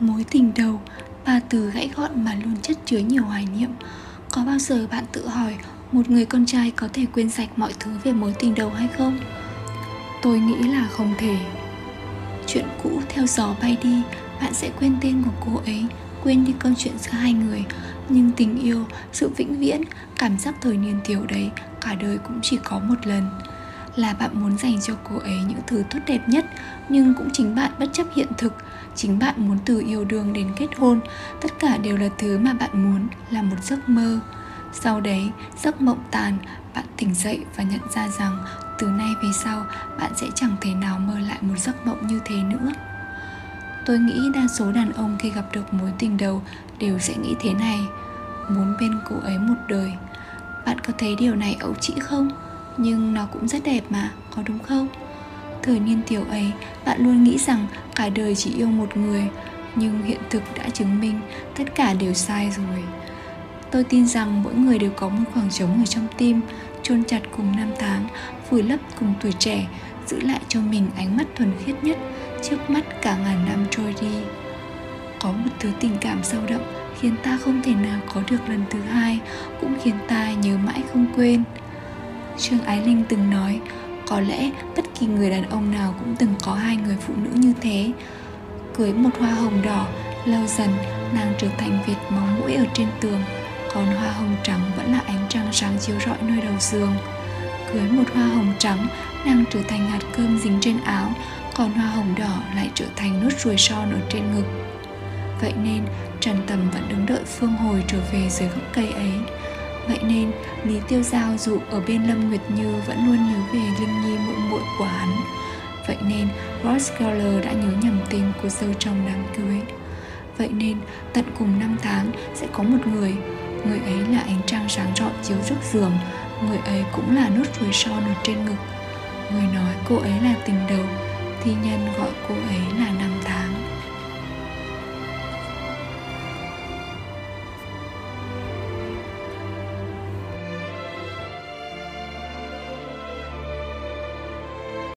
Mối tình đầu, ba từ gãy gọn mà luôn chất chứa nhiều hoài niệm. Có bao giờ bạn tự hỏi một người con trai có thể quên sạch mọi thứ về mối tình đầu hay không? Tôi nghĩ là không thể. Chuyện cũ theo gió bay đi, bạn sẽ quên tên của cô ấy, quên đi câu chuyện giữa hai người. Nhưng tình yêu, sự vĩnh viễn, cảm giác thời niên thiếu đấy, cả đời cũng chỉ có một lần là bạn muốn dành cho cô ấy những thứ tốt đẹp nhất nhưng cũng chính bạn bất chấp hiện thực, chính bạn muốn từ yêu đương đến kết hôn, tất cả đều là thứ mà bạn muốn, là một giấc mơ. Sau đấy, giấc mộng tàn, bạn tỉnh dậy và nhận ra rằng từ nay về sau, bạn sẽ chẳng thể nào mơ lại một giấc mộng như thế nữa. Tôi nghĩ đa số đàn ông khi gặp được mối tình đầu đều sẽ nghĩ thế này, muốn bên cô ấy một đời. Bạn có thấy điều này ấu trĩ không? Nhưng nó cũng rất đẹp mà, có đúng không? Thời niên tiểu ấy, bạn luôn nghĩ rằng cả đời chỉ yêu một người, nhưng hiện thực đã chứng minh tất cả đều sai rồi. Tôi tin rằng mỗi người đều có một khoảng trống ở trong tim, chôn chặt cùng năm tháng vùi lấp cùng tuổi trẻ, giữ lại cho mình ánh mắt thuần khiết nhất trước mắt cả ngàn năm trôi đi. Có một thứ tình cảm sâu đậm khiến ta không thể nào có được lần thứ hai, cũng khiến ta nhớ mãi không quên. Trương Ái Linh từng nói, Có lẽ bất kỳ người đàn ông nào cũng từng có hai người phụ nữ như thế. Cưới một hoa hồng đỏ, Lâu dần, nàng trở thành vệt móng mũi ở trên tường. Còn hoa hồng trắng vẫn là ánh trăng sáng chiếu rọi nơi đầu giường. Cưới một hoa hồng trắng, Nàng trở thành hạt cơm dính trên áo, Còn hoa hồng đỏ lại trở thành nốt ruồi son ở trên ngực. Vậy nên Trần Tầm vẫn đứng đợi Phương Hồi trở về dưới gốc cây ấy. Vậy nên, Lý Tiêu Giao dù ở bên Lâm Nguyệt Như vẫn luôn nhớ về Linh Nhi muội muội của hắn. Vậy nên, Ross Geller đã nhớ nhầm tên của dâu trong đám cưới. Vậy nên, tận cùng năm tháng sẽ có một người Người ấy là ánh trăng sáng rọi chiếu rước giường Người ấy cũng là nốt ruồi son ở trên ngực Người nói cô ấy là tình đầu Thi nhân gọi cô ấy